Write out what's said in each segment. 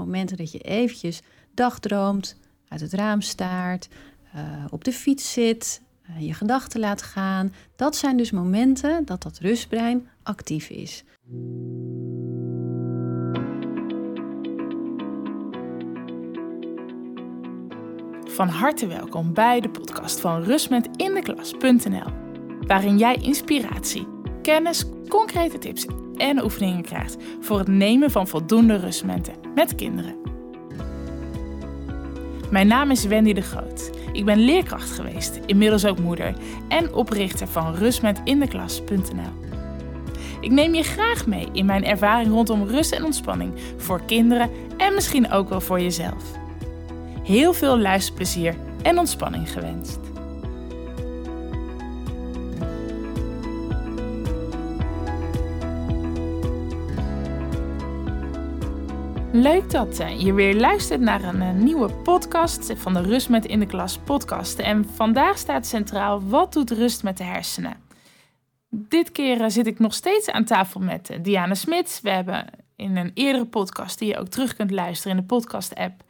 momenten dat je eventjes dagdroomt, uit het raam staart, uh, op de fiets zit, uh, je gedachten laat gaan. Dat zijn dus momenten dat dat rustbrein actief is. Van harte welkom bij de podcast van rustmetindeklas.nl, waarin jij inspiratie, kennis, concrete tips en oefeningen krijgt voor het nemen van voldoende rustmomenten met kinderen. Mijn naam is Wendy de Groot. Ik ben leerkracht geweest, inmiddels ook moeder en oprichter van rustmetindeklas.nl. Ik neem je graag mee in mijn ervaring rondom rust en ontspanning voor kinderen en misschien ook wel voor jezelf. Heel veel luisterplezier en ontspanning gewenst. Leuk dat eh, je weer luistert naar een eh, nieuwe podcast van de Rust met in de Klas podcast. En vandaag staat centraal wat doet rust met de hersenen? Dit keer eh, zit ik nog steeds aan tafel met Diana Smits. We hebben in een eerdere podcast die je ook terug kunt luisteren in de podcast app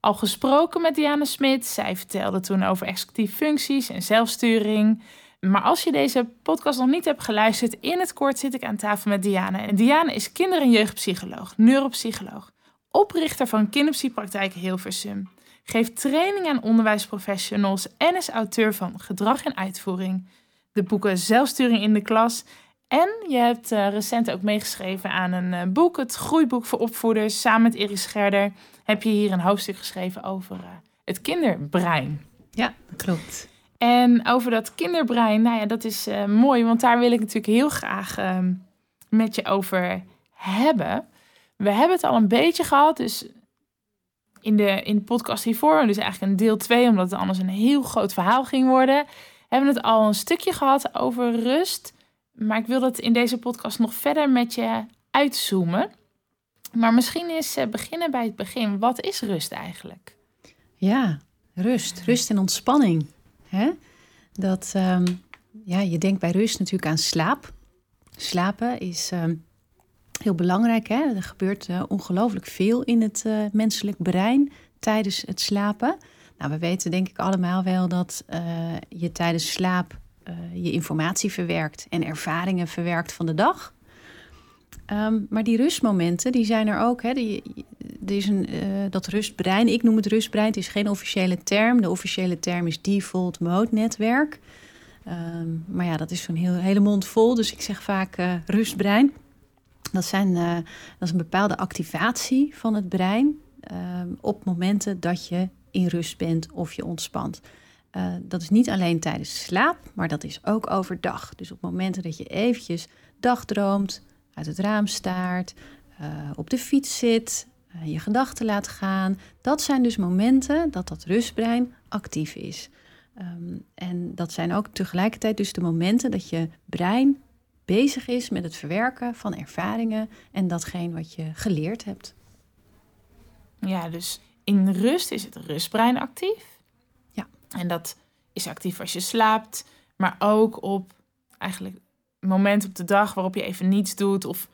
al gesproken met Diana Smits. Zij vertelde toen over executieve functies en zelfsturing. Maar als je deze podcast nog niet hebt geluisterd, in het kort zit ik aan tafel met Diana. En Diana is kinder- en jeugdpsycholoog, neuropsycholoog oprichter van Kinderpsypraktijk Hilversum, geeft training aan onderwijsprofessionals en is auteur van Gedrag en Uitvoering, de boeken Zelfsturing in de Klas. En je hebt uh, recent ook meegeschreven aan een uh, boek, het Groeiboek voor Opvoeders. Samen met Iris Scherder heb je hier een hoofdstuk geschreven over uh, het kinderbrein. Ja, klopt. En over dat kinderbrein, nou ja, dat is mooi, want daar wil ik natuurlijk heel graag ehm, met je over hebben. We hebben het al een beetje gehad, dus in de, in de podcast hiervoor, dus eigenlijk een deel 2, omdat het anders een heel groot verhaal ging worden, hebben we het al een stukje gehad over rust. Maar ik wil het in deze podcast nog verder met je uitzoomen. Maar misschien is uh, beginnen bij het begin. Wat is rust eigenlijk? Ja, rust. Rust en ontspanning. Hè? Dat, um, ja, je denkt bij rust natuurlijk aan slaap. Slapen is um, heel belangrijk. Hè? Er gebeurt uh, ongelooflijk veel in het uh, menselijk brein tijdens het slapen. Nou, we weten denk ik allemaal wel dat uh, je tijdens slaap je informatie verwerkt en ervaringen verwerkt van de dag. Um, maar die rustmomenten, die zijn er ook. Hè? Die, is een, dat rustbrein, ik noem het rustbrein, het is geen officiële term. De officiële term is default mode netwerk. Um, maar ja, dat is zo'n hele mond vol, dus ik zeg vaak rustbrein. Dat, zijn, uh, dat is een bepaalde activatie van het brein uh, op momenten dat je in rust bent of je ontspant. Uh, dat is niet alleen tijdens slaap, maar dat is ook overdag. Dus op momenten dat je eventjes dagdroomt, uit het raam staart, op de fiets zit, je gedachten laat gaan. Dat zijn dus momenten dat dat rustbrein actief is. Um, en dat zijn ook tegelijkertijd dus de momenten dat je brein bezig is met het verwerken van ervaringen en datgene wat je geleerd hebt. Ja, dus in rust is het rustbrein actief. Ja. En dat is actief als je slaapt, maar ook op eigenlijk momenten op de dag waarop je even niets doet of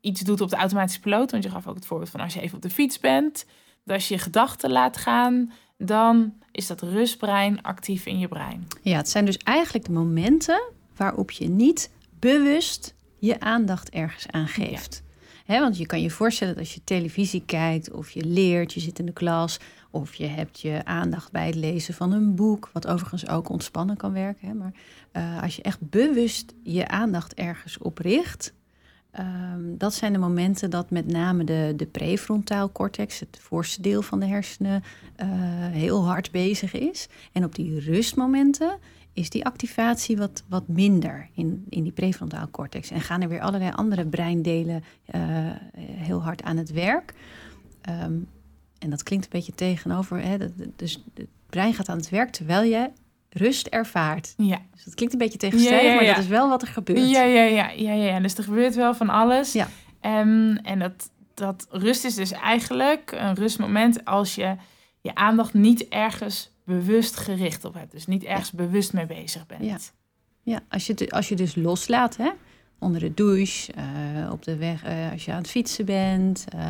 iets doet op de automatische piloot. Want je gaf ook het voorbeeld van als je even op de fiets bent, dat als je je gedachten laat gaan, dan is dat rustbrein actief in je brein. Ja, het zijn dus eigenlijk de momenten waarop je niet bewust je aandacht ergens aan geeft. want je kan je voorstellen dat als je televisie kijkt of je leert, je zit in de klas of je hebt je aandacht bij het lezen van een boek, wat overigens ook ontspannen kan werken. maar uh, als je echt bewust je aandacht ergens op richt, um, dat zijn de momenten dat met name de, de prefrontaal cortex, het voorste deel van de hersenen, uh, heel hard bezig is. En op die rustmomenten is die activatie wat, wat minder in, in die prefrontaal cortex. En gaan er weer allerlei andere breindelen uh, heel hard aan het werk. Um, en dat klinkt een beetje tegenover. Hè, dus het brein gaat aan het werk terwijl je rust ervaart. Ja. Dus dat klinkt een beetje tegenstrijdig, ja, ja, ja. maar dat is wel wat er gebeurt. Ja, ja, ja, ja, ja. Dus er gebeurt wel van alles. Ja. Um, en dat, dat rust is dus eigenlijk een rustmoment als je je aandacht niet ergens bewust gericht op hebt. Dus niet ergens bewust mee bezig bent. Ja, ja. Als, je, als je dus loslaat, hè? onder de douche, uh, op de weg, uh, als je aan het fietsen bent. Uh,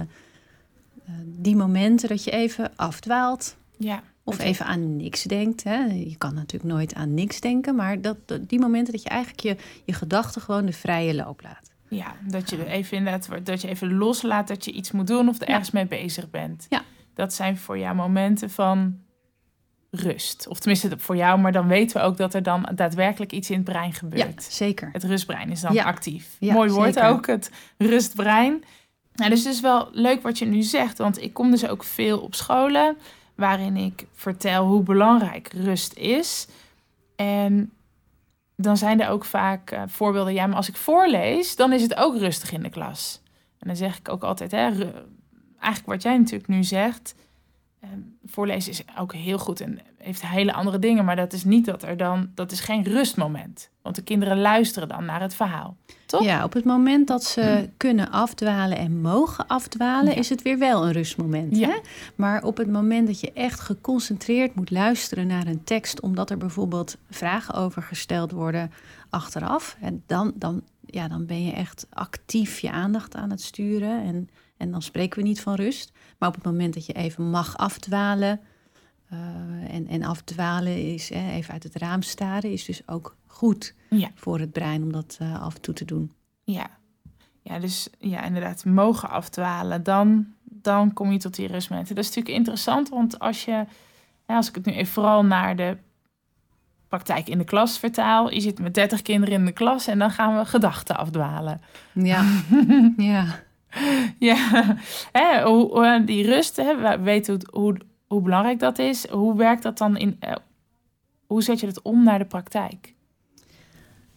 die momenten dat je even afdwaalt. Ja. Of even aan niks denkt. Hè. Je kan natuurlijk nooit aan niks denken. Maar dat, die momenten dat je eigenlijk je, je gedachten gewoon de vrije loop laat. Ja, dat je even inderdaad dat je even loslaat dat je iets moet doen of er ergens mee bezig bent. Ja. Dat zijn voor jou momenten van rust. Of tenminste voor jou, maar dan weten we ook dat er dan daadwerkelijk iets in het brein gebeurt. Ja, zeker. Het rustbrein is dan Ja. actief. Ja, Mooi woord zeker. ook, het rustbrein. Nou, dus het is wel leuk wat je nu zegt, want ik kom dus ook veel op scholen waarin ik vertel hoe belangrijk rust is. En dan zijn er ook vaak eh, voorbeelden. Ja, maar als ik voorlees, dan is het ook rustig in de klas. En dan zeg ik ook altijd, hè, eigenlijk wat jij natuurlijk nu zegt. Eh, voorlezen is ook heel goed en heeft hele andere dingen. Maar dat is niet dat er dan, dat is geen rustmoment. Want de kinderen luisteren dan naar het verhaal. Toch? Ja, op het moment dat ze kunnen afdwalen en mogen afdwalen, Ja. is het weer wel een rustmoment. Ja. Hè? Maar op het moment dat je echt geconcentreerd moet luisteren naar een tekst, omdat er bijvoorbeeld vragen over gesteld worden achteraf, en dan, dan, ja, dan ben je echt actief je aandacht aan het sturen. En, en dan spreken we niet van rust. Maar op het moment dat je even mag afdwalen, eh, en, en afdwalen is hè, even uit het raam staren, is dus ook goed Ja. voor het brein om dat eh, af en toe te doen. Ja, ja dus ja, inderdaad, mogen afdwalen. Dan, dan kom je tot die rustmomenten. Dat is natuurlijk interessant, want als je, ja, als ik het nu even vooral naar de praktijk in de klas vertaal, je zit met 30 kinderen in de klas en dan gaan we gedachten afdwalen. Ja, ja. Ja, hè, hoe, hoe- die rust, hè, we weten hoe, hoe, hoe belangrijk dat is. Hoe werkt dat dan in, eh, hoe zet je dat om naar de praktijk?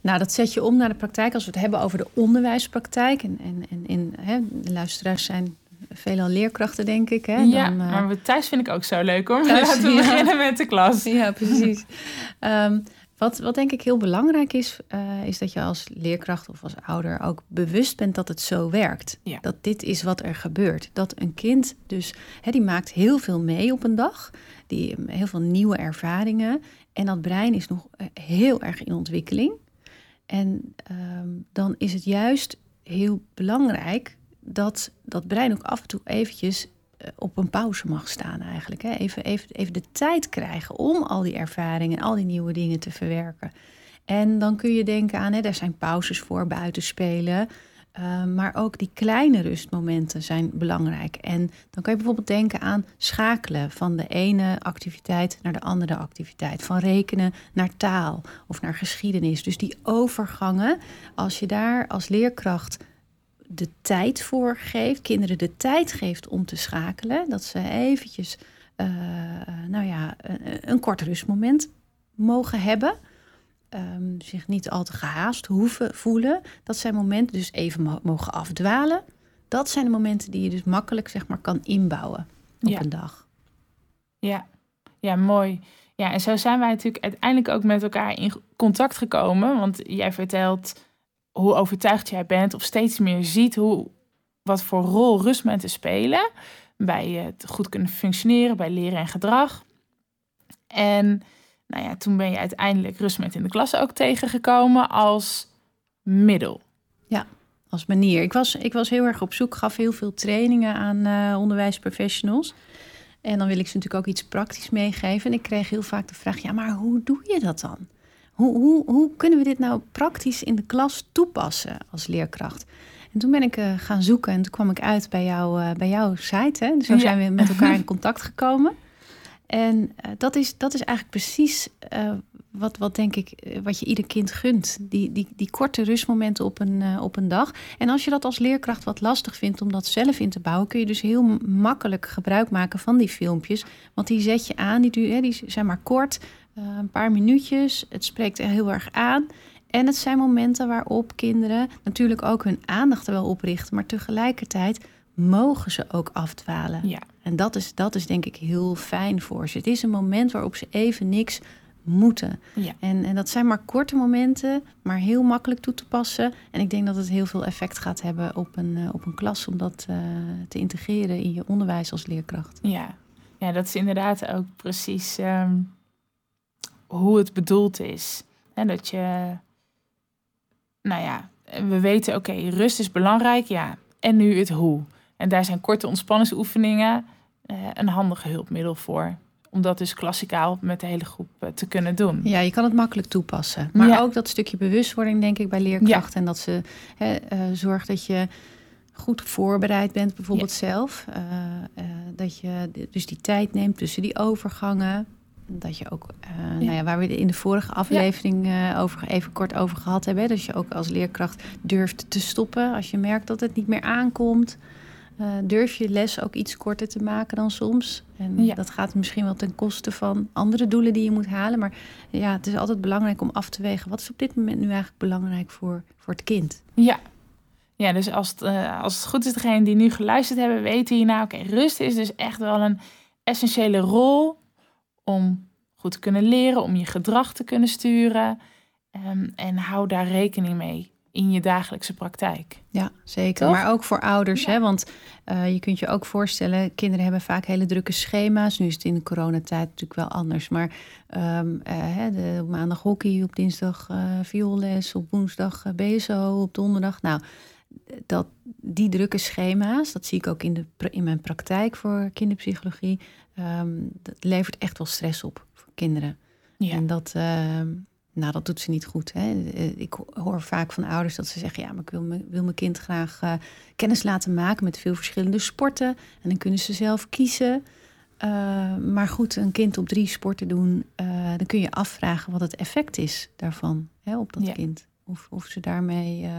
Nou, dat zet je om naar de praktijk als we het hebben over de onderwijspraktijk. En, en, en in, hè, de luisteraars zijn veelal leerkrachten, denk ik. Hè? ja, Dan, eh, maar thuis vind ik ook zo leuk hoor. Thuis, Laten we ja. beginnen met de klas. Ja, precies. Ehm, wat, wat denk ik heel belangrijk is, eh, is dat je als leerkracht of als ouder ook bewust bent dat het zo werkt. Ja. Dat dit is wat er gebeurt. Dat een kind dus, hè, die maakt heel veel mee op een dag. Die mm, heel veel nieuwe ervaringen. En dat brein is nog eh, heel erg in ontwikkeling. En ehm, dan is het juist heel belangrijk dat dat brein ook af en toe eventjes op een pauze mag staan eigenlijk. Hè? Even, even, even de tijd krijgen om al die ervaringen en al die nieuwe dingen te verwerken. En dan kun je denken aan, hè, zijn pauzes voor, buiten spelen. eh, maar ook die kleine rustmomenten zijn belangrijk. En dan kan je bijvoorbeeld denken aan schakelen van de ene activiteit naar de andere activiteit. Van rekenen naar taal of naar geschiedenis. Dus die overgangen, als je daar als leerkracht de tijd voor geeft, kinderen de tijd geeft om te schakelen, dat ze eventjes, eh, nou ja, een, een kort rustmoment mogen hebben. Ehm, zich niet al te gehaast hoeven voelen. Dat zijn momenten dus even mo- mogen afdwalen. Dat zijn de momenten die je dus makkelijk zeg maar, kan inbouwen op Ja. een dag. Ja. ja, mooi. Ja, en zo zijn wij natuurlijk uiteindelijk ook met elkaar in contact gekomen. Want jij vertelt hoe overtuigd jij bent, of steeds meer ziet hoe, wat voor rol rustmomenten spelen bij het goed kunnen functioneren, bij leren en gedrag. En nou ja, toen ben je uiteindelijk rustmomenten in de klas ook tegengekomen als middel. als manier. Ik was, ik was heel erg op zoek, gaf heel veel trainingen aan eh, onderwijsprofessionals. En dan wil ik ze natuurlijk ook iets praktisch meegeven. En ik kreeg heel vaak de vraag, ja, maar hoe doe je dat dan? Hoe, hoe, hoe kunnen we dit nou praktisch in de klas toepassen als leerkracht? En toen ben ik eh, gaan zoeken en toen kwam ik uit bij, jou, eh, bij jouw site. Hè? Dus zo Ja. zijn we met elkaar in contact gekomen. En eh, dat, is, dat is eigenlijk precies wat, wat denk ik, wat je ieder kind gunt. Die, die, die korte rustmomenten op een, op een dag. En als je dat als leerkracht wat lastig vindt om dat zelf in te bouwen, kun je dus heel makkelijk gebruik maken van die filmpjes. Want die zet je aan, die, die zijn maar kort, een paar minuutjes. Het spreekt er heel erg aan. En het zijn momenten waarop kinderen natuurlijk ook hun aandacht er wel op richten, maar tegelijkertijd mogen ze ook afdwalen. Ja, En dat is, dat is denk ik heel fijn voor ze. Het is een moment waarop ze even niks moeten. Ja. En, en dat zijn maar korte momenten, maar heel makkelijk toe te passen. En ik denk dat het heel veel effect gaat hebben op een, eh, op een klas om dat eh, te integreren in je onderwijs als leerkracht. Ja, ja dat is inderdaad ook precies ehm, hoe het bedoeld is. En dat je, nou ja, we weten, oké, rust is belangrijk, ja. En nu het hoe. En daar zijn korte ontspanningsoefeningen uh, een handige hulpmiddel voor. Om dat dus klassikaal met de hele groep uh, te kunnen doen. Ja, je kan het makkelijk toepassen. Maar ja. ook dat stukje bewustwording, denk ik, bij leerkrachten. Ja. En dat ze hè, uh, zorgt dat je goed voorbereid bent, bijvoorbeeld ja. zelf. dat je dus die tijd neemt tussen die overgangen. Dat je ook, uh, nou ja, waar we in de vorige aflevering uh, over, even kort over gehad hebben. Dat je ook als leerkracht durft te stoppen als je merkt dat het niet meer aankomt. Uh, durf je les ook iets korter te maken dan soms. En ja. dat gaat misschien wel ten koste van andere doelen die je moet halen. Maar ja, het is altijd belangrijk om af te wegen. Wat is op dit moment nu eigenlijk belangrijk voor, voor het kind? Ja, ja dus als het, als het goed is, degene die nu geluisterd hebben, weten hier nou, oké, rust is dus echt wel een essentiële rol om goed te kunnen leren, om je gedrag te kunnen sturen. Um, en hou daar rekening mee in je dagelijkse praktijk. Ja, zeker. Toch? Maar ook voor ouders, ja. hè? want uh, je kunt je ook voorstellen, kinderen hebben vaak hele drukke schema's. Nu is het in de coronatijd natuurlijk wel anders, maar um, uh, de, op maandag hockey, op dinsdag uh, vioolles, op woensdag BSO, op donderdag. Nou, dat, die drukke schema's, dat zie ik ook in, de, in mijn praktijk voor kinderpsychologie, um, dat levert echt wel stress op voor kinderen. Ja. En dat, uh, nou, dat doet ze niet goed. Hè? Ik hoor vaak van ouders dat ze zeggen: Ja, maar ik wil, me, wil mijn kind graag uh, kennis laten maken met veel verschillende sporten. En dan kunnen ze zelf kiezen. Uh, maar goed, een kind op drie sporten doen, dan kun je afvragen wat het effect is daarvan hè, op dat ja. kind. Of, of ze daarmee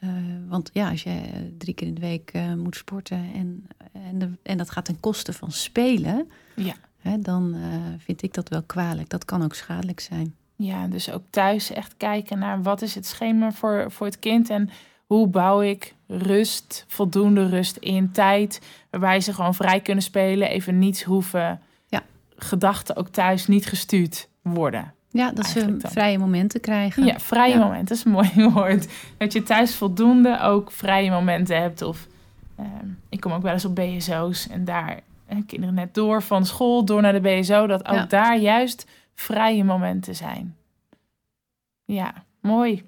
uh, want ja, als je drie keer in de week uh, moet sporten en, en, de, en, dat gaat ten koste van spelen, ja. hè, dan uh, vind ik dat wel kwalijk. Dat kan ook schadelijk zijn. Ja, dus ook thuis echt kijken naar wat is het schema voor, voor het kind en hoe bouw ik rust, voldoende rust in tijd, waarbij ze gewoon vrij kunnen spelen, even niets hoeven, ja. gedachten ook thuis niet gestuurd worden. Ja, dat ze vrije momenten krijgen. Ja, vrije ja. momenten, dat is een mooi woord. Dat je thuis voldoende ook vrije momenten hebt. Of uh, ik kom ook wel eens op BSO's en daar uh, kinderen net door van school door naar de BSO. Dat ook ja. daar juist vrije momenten zijn. Ja, mooi.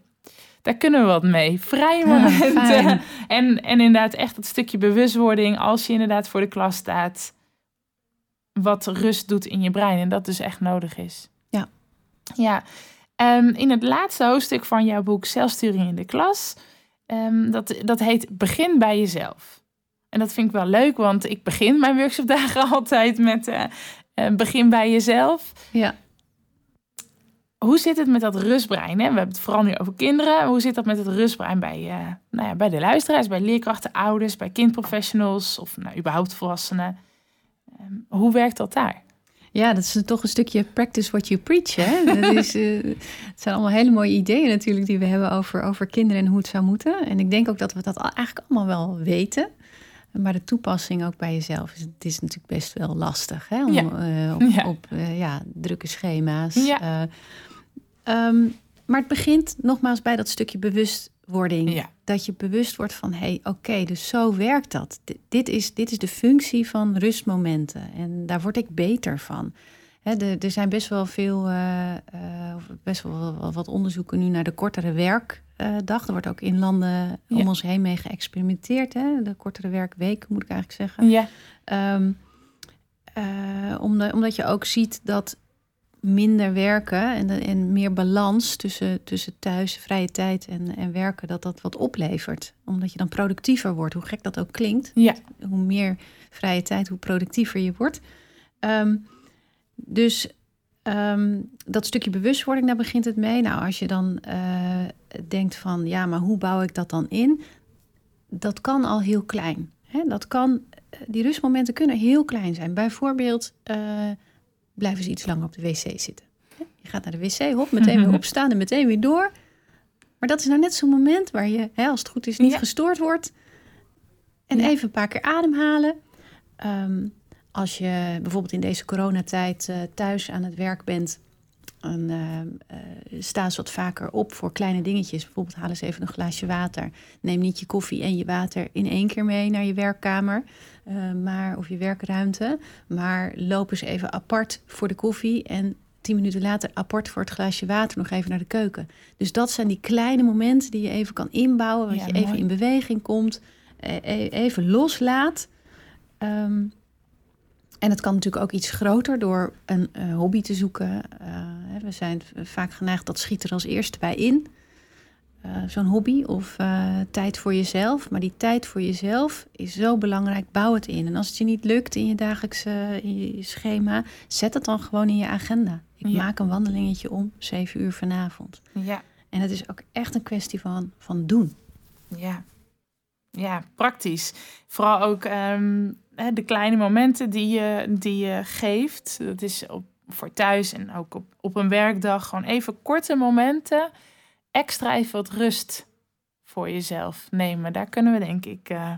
Daar kunnen we wat mee. Vrije momenten. Ja, en, en inderdaad echt het stukje bewustwording als je inderdaad voor de klas staat. Wat rust doet in je brein en dat dus echt nodig is. Ja, um, in het laatste hoofdstuk van jouw boek Zelfsturing in de klas, um, dat, dat heet Begin bij jezelf. En dat vind ik wel leuk, want ik begin mijn workshopdagen altijd met uh, uh, begin bij jezelf. Ja. Hoe zit het met dat rustbrein? Hè? We hebben het vooral nu over kinderen. Hoe zit dat met het rustbrein bij, uh, nou ja, bij de luisteraars, bij leerkrachten, ouders, bij kindprofessionals of nou, überhaupt volwassenen? Um, hoe werkt dat daar? Ja, dat is toch een stukje practice what you preach. Hè? Dat is, uh, het zijn allemaal hele mooie ideeën natuurlijk die we hebben over, over kinderen en hoe het zou moeten. En ik denk ook dat we dat eigenlijk allemaal wel weten. Maar de toepassing ook bij jezelf is, het is natuurlijk best wel lastig. Hè? Om, ja. Uh, op, ja. op uh, ja, drukke schema's. Ja. Um, maar het begint nogmaals bij dat stukje bewustwording. Ja. Dat je bewust wordt van, hé, hey, oké, okay, dus zo werkt dat. D dit, is, dit is de functie van rustmomenten. En daar word ik beter van. He, de, er zijn best wel veel, uh, uh, best wel wat onderzoeken nu naar de kortere werkdag. er wordt ook in landen ja. om ons heen mee geëxperimenteerd. Hè? De kortere werkweek, moet ik eigenlijk zeggen. Ja. Um, uh, omdat, omdat je ook ziet dat minder werken en, en meer balans tussen, tussen thuis, vrije tijd en, en werken, dat dat wat oplevert. Omdat je dan productiever wordt, hoe gek dat ook klinkt. Ja. Hoe meer vrije tijd, hoe productiever je wordt. Um, dus um, dat stukje bewustwording, daar begint het mee. Nou, als je dan uh, denkt van, ja, maar hoe bouw ik dat dan in? Dat kan al heel klein. Hè? Dat kan, die rustmomenten kunnen heel klein zijn. Bijvoorbeeld... Uh, blijven ze iets langer op de wc zitten. Je gaat naar de wc, hop, meteen weer opstaan en meteen weer door. Maar dat is nou net zo'n moment waar je, hè, als het goed is, niet ja. gestoord wordt. En ja. even een paar keer ademhalen. Um, als je bijvoorbeeld in deze coronatijd uh, thuis aan het werk bent, dan uh, uh, sta ze wat vaker op voor kleine dingetjes. Bijvoorbeeld haal eens even een glaasje water. Neem niet je koffie en je water in één keer mee naar je werkkamer. Uh, maar, of je werkruimte. Maar loop eens even apart voor de koffie en tien minuten later apart voor het glaasje water nog even naar de keuken. Dus dat zijn die kleine momenten die je even kan inbouwen, wat ja, je mooi. even in beweging komt. e- e- even loslaat. Ehm, en het kan natuurlijk ook iets groter door een eh, hobby te zoeken. Eh, we zijn vaak geneigd dat schiet er als eerste bij in. Eh, Zo'n hobby of tijd voor jezelf. Maar die tijd voor jezelf is zo belangrijk. Bouw het in. En als het je niet lukt in je dagelijkse in je schema, zet het dan gewoon in je agenda. Ik Ja. maak een wandelingetje om, zeven uur vanavond. Ja, En het is ook echt een kwestie van, van doen. ja. Ja, praktisch. Vooral ook ehm, de kleine momenten die je, die je geeft. Dat is op, voor thuis en ook op, op een werkdag. Gewoon even korte momenten. Extra even wat rust voor jezelf nemen. Daar kunnen we denk ik eh,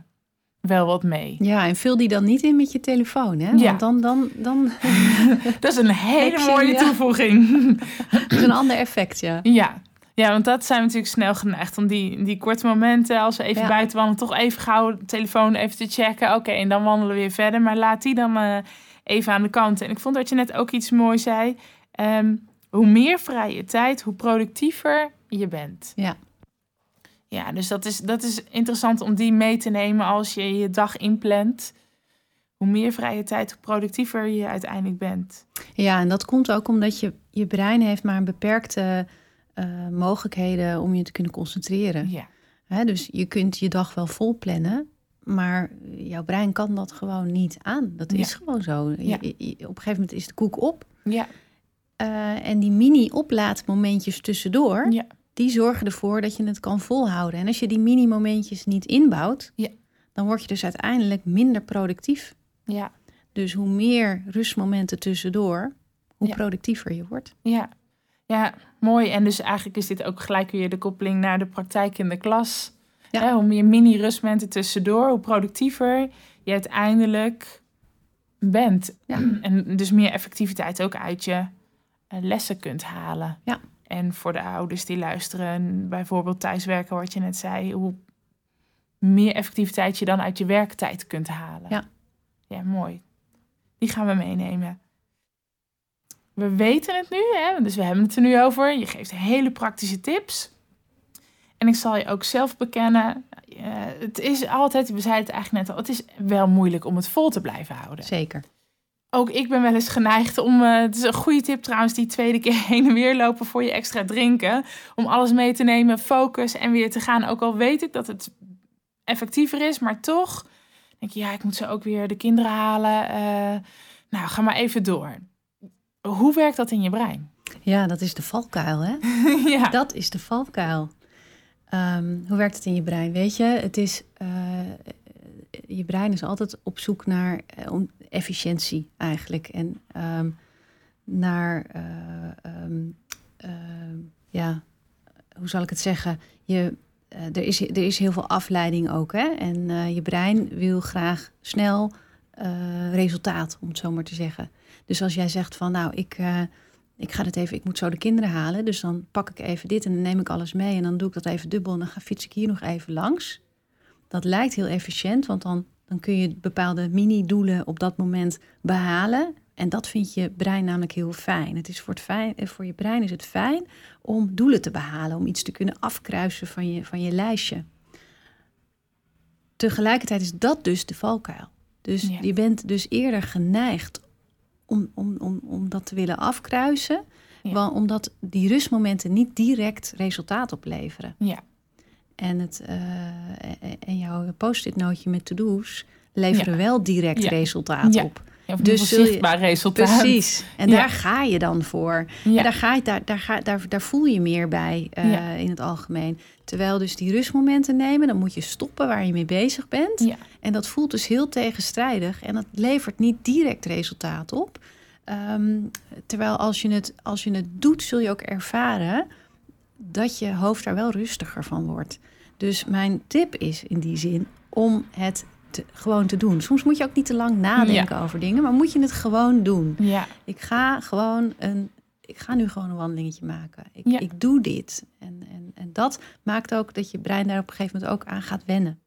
wel wat mee. Ja, en vul die dan niet in met je telefoon, hè? Ja. Want dan, dan, dan Dat is een hele mooie toevoeging. is een ander effect, ja. Ja. Ja, want dat zijn we natuurlijk snel geneigd. Om die, die korte momenten, als we even Ja. buiten wandelen, toch even gauw de telefoon even te checken. Oké, en dan wandelen we weer verder. Maar laat die dan eh, even aan de kant. En ik vond dat je net ook iets moois zei. Ehm, hoe meer vrije tijd, hoe productiever je bent. Ja. Ja, dus dat is, dat is interessant om die mee te nemen als je je dag inplant. Hoe meer vrije tijd, hoe productiever je uiteindelijk bent. Ja, en dat komt ook omdat je, je brein heeft maar een beperkte eh, mogelijkheden om je te kunnen concentreren. Ja, Hè, dus je kunt je dag wel vol plannen, maar jouw brein kan dat gewoon niet aan. Dat is gewoon zo. Je- Ja. je- je- op een gegeven moment is de koek op. ja, Eh, en die mini-oplaadmomentjes tussendoor, ja. die zorgen ervoor dat je het kan volhouden. En als je die mini-momentjes niet inbouwt, Ja. dan word je dus uiteindelijk minder productief. ja. Dus hoe meer rustmomenten tussendoor, hoe productiever je wordt. Ja, ja, mooi. En dus eigenlijk is dit ook gelijk weer de koppeling naar de praktijk in de klas. Ja. Hè, hoe meer mini-rustmomenten tussendoor, hoe productiever je uiteindelijk bent. Ja. En dus meer effectiviteit ook uit je eh, lessen kunt halen. Ja. En voor de ouders die luisteren, bijvoorbeeld thuiswerken, wat je net zei, hoe meer effectiviteit je dan uit je werktijd kunt halen. Ja. Ja, mooi. Die gaan we meenemen. We weten het nu, hè? dus we hebben het er nu over. Je geeft hele praktische tips. En ik zal je ook zelf bekennen, eh, het is altijd, we zeiden het eigenlijk net al, het is wel moeilijk om het vol te blijven houden. Zeker. Ook ik ben wel eens geneigd om, eh, het is een goede tip trouwens, die tweede keer heen en weer lopen voor je extra drinken. Om alles mee te nemen, focus en weer te gaan. Ook al weet ik dat het effectiever is, maar toch denk je, ja, ik moet ze ook weer de kinderen halen. Eh, nou, ga maar even door. Hoe werkt dat in je brein? Ja, dat is de valkuil, hè? ja. Dat is de valkuil. Ehm, hoe werkt het in je brein? Weet je, het is, eh, je brein is altijd op zoek naar eh, efficiëntie eigenlijk. En ehm, naar, eh, ehm, ja, hoe zal ik het zeggen? Je, er, is, er is heel veel afleiding ook. Hè? En je brein wil graag snel resultaat, om het zo maar te zeggen. Dus als jij zegt van, nou, ik, eh, ik ga dit even, ik moet zo de kinderen halen. Dus dan pak ik even dit en dan neem ik alles mee. En dan doe ik dat even dubbel en dan ga fiets ik hier nog even langs. Dat lijkt heel efficiënt, want dan, dan kun je bepaalde mini-doelen op dat moment behalen. En dat vindt je brein namelijk heel fijn. Het is voor, het fijn, eh, voor je brein is het fijn om doelen te behalen, om iets te kunnen afkruisen van je, van je lijstje. Tegelijkertijd is dat dus de valkuil. Dus Ja. je bent dus eerder geneigd om, om, om, om dat te willen afkruisen, Ja. wel, omdat die rustmomenten niet direct resultaat opleveren. Ja. En, het, eh, en jouw post-it nootje met to-do's leveren Ja. wel direct resultaat op. Ja, of Dus zichtbaar resultaat. Precies. En Ja. daar ga je dan voor. Ja. En daar, ga je, daar, daar, ga, daar, daar voel je meer bij eh, Ja. in het algemeen. Terwijl dus die rustmomenten nemen, dan moet je stoppen waar je mee bezig bent. Ja. En dat voelt dus heel tegenstrijdig en dat levert niet direct resultaat op. Ehm, terwijl als je, het, als je het doet, zul je ook ervaren dat je hoofd daar wel rustiger van wordt. Dus mijn tip is in die zin om het te, gewoon te doen. Soms moet je ook niet te lang nadenken over dingen, maar moet je het gewoon doen. Ja. Ik ga gewoon een. Ik ga nu gewoon een wandelingetje maken. Ik, Ja. ik doe dit. En, en, en dat maakt ook dat je brein daar op een gegeven moment ook aan gaat wennen.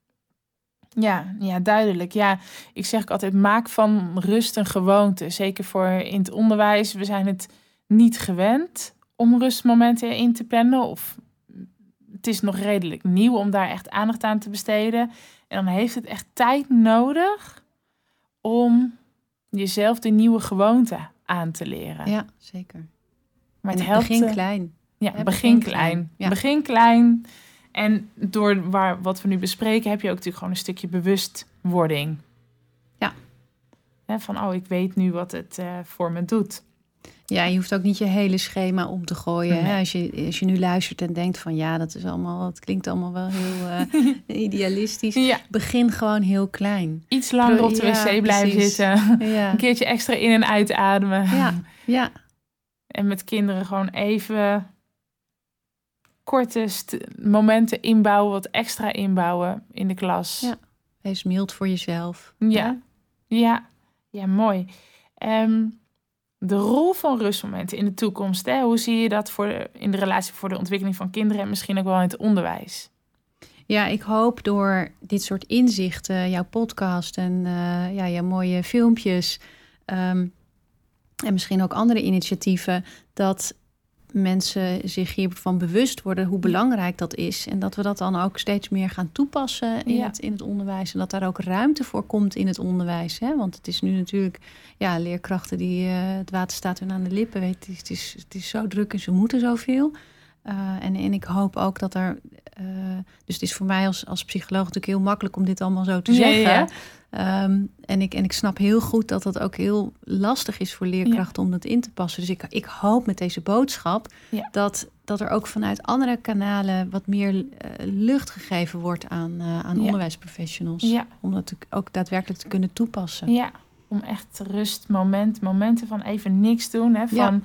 Ja, ja, duidelijk. Ja, ik zeg ook altijd, maak van rust een gewoonte. Zeker voor in het onderwijs. We zijn het niet gewend om rustmomenten in te plannen. Of het is nog redelijk nieuw om daar echt aandacht aan te besteden. En dan heeft het echt tijd nodig om jezelf de nieuwe gewoonte aan te leren. Ja, zeker. Maar het helpt. begin eh, klein. Ja, begin begin klein. klein. Ja. Begin klein. En door waar, wat we nu bespreken, heb je ook natuurlijk gewoon een stukje bewustwording. Ja. Hè, van, oh, ik weet nu wat het eh, voor me doet. Ja, je hoeft ook niet je hele schema om te gooien. Nee. Hè? Als, je, als je nu luistert en denkt van ja, dat is allemaal, het klinkt allemaal wel heel eh, idealistisch. Ja, Begin gewoon heel klein. iets langer op de Ja, wc blijven precies. zitten. Ja, Een keertje extra in- en uitademen. ja, ja. En met kinderen gewoon even korte momenten inbouwen, wat extra inbouwen in de klas. Ja. Wees mild voor jezelf. Ja, ja, ja mooi. Ehm, de rol van rustmomenten in de toekomst, hè? hoe zie je dat voor de, in de relatie voor de ontwikkeling van kinderen en misschien ook wel in het onderwijs? Ja, ik hoop door dit soort inzichten, jouw podcast en eh, ja, jouw mooie filmpjes ehm, en misschien ook andere initiatieven, dat mensen zich hiervan bewust worden hoe belangrijk dat is. En dat we dat dan ook steeds meer gaan toepassen in, Ja. het, in het onderwijs. En dat daar ook ruimte voor komt in het onderwijs. Hè? Want het is nu natuurlijk, ja, leerkrachten die, eh, het water staat hun aan de lippen. Weet, het, is, het is zo druk en ze moeten zoveel. Eh, en, en ik hoop ook dat er. eh, dus het is voor mij als, als psycholoog natuurlijk heel makkelijk om dit allemaal zo te zeggen. ja. Ehm, en, ik, en ik snap heel goed dat dat ook heel lastig is voor leerkrachten om dat in te passen. Dus ik, ik hoop met deze boodschap Ja. dat, dat er ook vanuit andere kanalen wat meer eh, lucht gegeven wordt aan, aan onderwijsprofessionals. Om dat ook daadwerkelijk te kunnen toepassen. ja, om echt rust, moment, momenten van even niks doen, hè? van.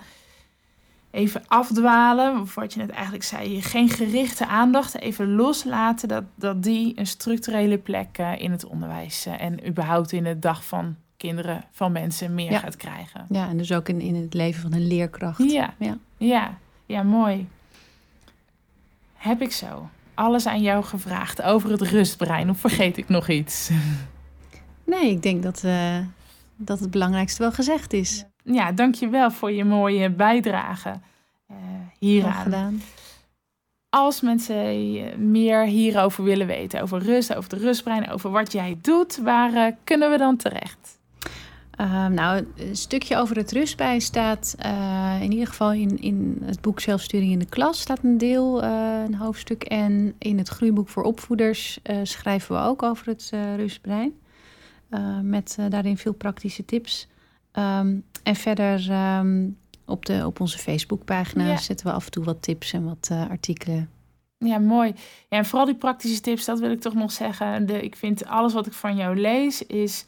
Even afdwalen, of wat je net eigenlijk zei, geen gerichte aandacht, even loslaten, dat, dat die een structurele plek eh, in het onderwijs eh, en überhaupt in de dag van kinderen, van mensen meer Ja. gaat krijgen. Ja, en dus ook in, in het leven van een leerkracht. Ja, Ja. ja, ja, mooi. Heb ik zo alles aan jou gevraagd over het rustbrein of vergeet ik nog iets? Nee, ik denk dat, eh, dat het belangrijkste wel gezegd is. Ja, dankjewel voor je mooie bijdrage eh, hieraan. gedaan. Als mensen eh, meer hierover willen weten, over rust, over de rustbrein, over wat jij doet, waar eh, kunnen we dan terecht? Ehm, nou, een stukje over het rustbij staat in ieder geval in, in het boek Zelfsturing in de klas staat een deel, een hoofdstuk. En in het groeiboek voor opvoeders schrijven we ook over het rustbrein. Met daarin veel praktische tips. Ehm, en verder ehm, op, de, op onze Facebookpagina Ja. zetten we af en toe wat tips en wat eh, artikelen. Ja, mooi. Ja, en vooral die praktische tips, dat wil ik toch nog zeggen. De, ik vind alles wat ik van jou lees is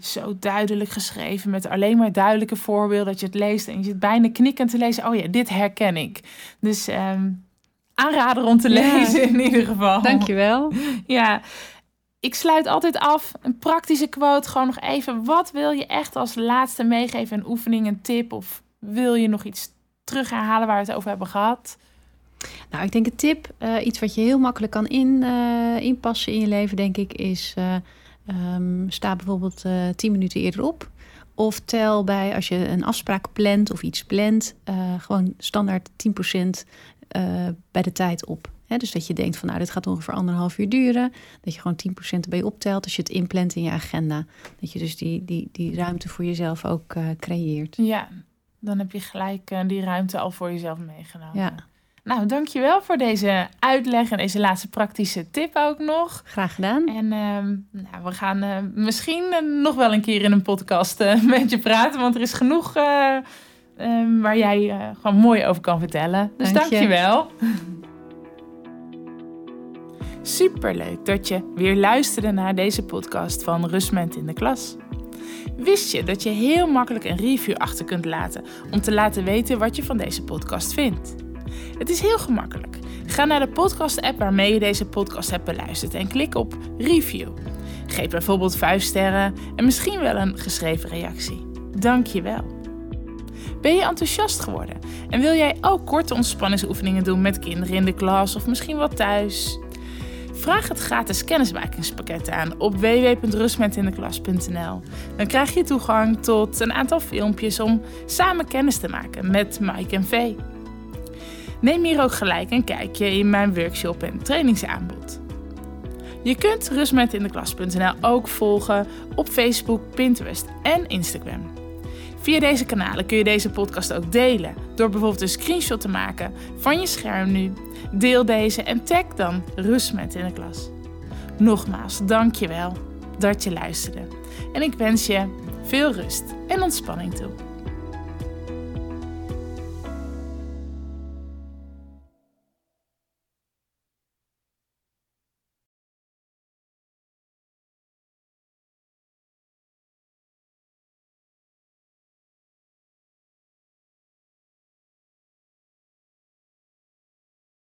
zo duidelijk geschreven. Met alleen maar duidelijke voorbeelden. Dat je het leest en je zit bijna knikkend te lezen. Oh ja, dit herken ik. Dus ehm, aanrader om te Ja. lezen in ieder geval. Dankjewel. Ja, ik sluit altijd af. Een praktische quote. Gewoon nog even. Wat wil je echt als laatste meegeven? Een oefening, een tip? Of wil je nog iets terug herhalen waar we het over hebben gehad? Nou, ik denk een tip, eh, iets wat je heel makkelijk kan in, eh, inpassen in je leven, denk ik, is eh, ehm, sta bijvoorbeeld 10 minuten eerder op. Of tel bij als je een afspraak plant of iets plant, gewoon standaard 10% eh, bij de tijd op. Dus dat je denkt van nou, dit gaat ongeveer anderhalf uur duren. Dat je gewoon 10% erbij optelt als je het inplant in je agenda. Dat je dus die, die, die ruimte voor jezelf ook eh, creëert. Ja, dan heb je gelijk eh, die ruimte al voor jezelf meegenomen. Ja, Nou, dankjewel voor deze uitleg en deze laatste praktische tip ook nog. graag gedaan. En ehm, nou, we gaan eh, misschien nog wel een keer in een podcast met je praten, want er is genoeg eh, ehm, waar jij gewoon mooi over kan vertellen. Dus Dank je. Superleuk dat je weer luisterde naar deze podcast van Rustment in de Klas. Wist je dat je heel makkelijk een review achter kunt laten om te laten weten wat je van deze podcast vindt? Het is heel gemakkelijk. Ga naar de podcast-app waarmee je deze podcast hebt beluisterd en klik op review. Geef bijvoorbeeld 5 sterren en misschien wel een geschreven reactie. Dank je wel. Ben je enthousiast geworden en wil jij ook korte ontspanningsoefeningen doen met kinderen in de klas of misschien wel thuis? Vraag het gratis kennismakingspakket aan op www.rustmetindeklas.nl. Dan krijg je toegang tot een aantal filmpjes om samen kennis te maken met Mike en Vee. Neem hier ook gelijk een kijkje in mijn workshop en trainingsaanbod. Je kunt rustmetindeklas.nl ook volgen op Facebook, Pinterest en Instagram. Via deze kanalen kun je deze podcast ook delen door bijvoorbeeld een screenshot te maken van je scherm nu. Deel deze en tag dan Rust met in de klas. Nogmaals, dankjewel dat je luisterde. En ik wens je veel rust en ontspanning toe.